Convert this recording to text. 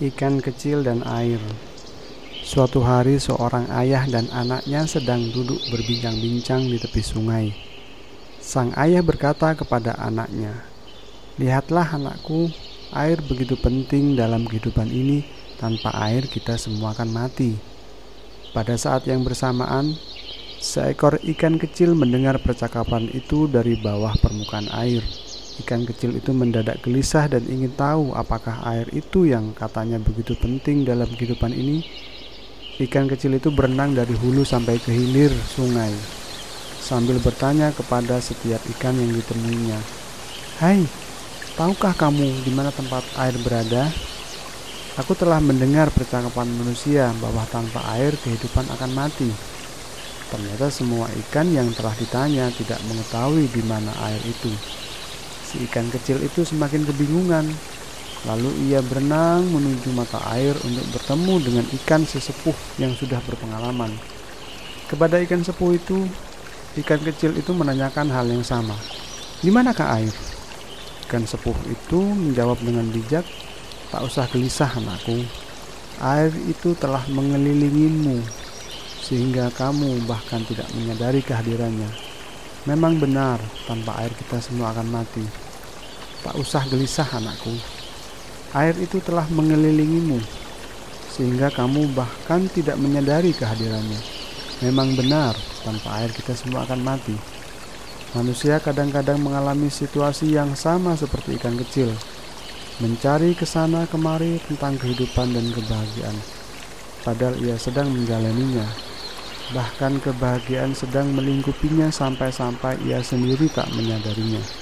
Ikan kecil dan air. Suatu hari, seorang ayah dan anaknya sedang duduk berbincang-bincang di tepi sungai. Sang ayah berkata kepada anaknya, "Lihatlah, anakku, air begitu penting dalam kehidupan ini. Tanpa air, kita semua akan mati." Pada saat yang bersamaan, seekor ikan kecil mendengar percakapan itu dari bawah permukaan air. Ikan kecil itu mendadak gelisah dan ingin tahu apakah air itu yang katanya begitu penting dalam kehidupan ini. Ikan kecil itu berenang dari hulu sampai ke hilir sungai sambil bertanya kepada setiap ikan yang ditemuinya. "Hai, tahukah kamu di mana tempat air berada?" Aku telah mendengar percakapan manusia bahwa tanpa air kehidupan akan mati. Ternyata semua ikan yang telah ditanya tidak mengetahui di mana air itu. Si ikan kecil itu semakin kebingungan. Lalu ia berenang menuju mata air untuk bertemu dengan ikan sesepuh yang sudah berpengalaman. Kepada ikan sepuh itu, ikan kecil itu menanyakan hal yang sama. Di manakah air? Ikan sepuh itu menjawab dengan bijak, Tak usah gelisah anakku. Air itu telah mengelilingimu sehingga kamu bahkan tidak menyadari kehadirannya. Memang benar, tanpa air kita semua akan mati. Tak usah gelisah, anakku. Air itu telah mengelilingimu, sehingga kamu bahkan tidak menyadari kehadirannya. Memang benar, tanpa air kita semua akan mati. Manusia kadang-kadang mengalami situasi yang sama seperti ikan kecil, mencari ke sana kemari tentang kehidupan dan kebahagiaan, padahal ia sedang menjalaninya. Bahkan kebahagiaan sedang melingkupinya sampai-sampai ia sendiri tak menyadarinya.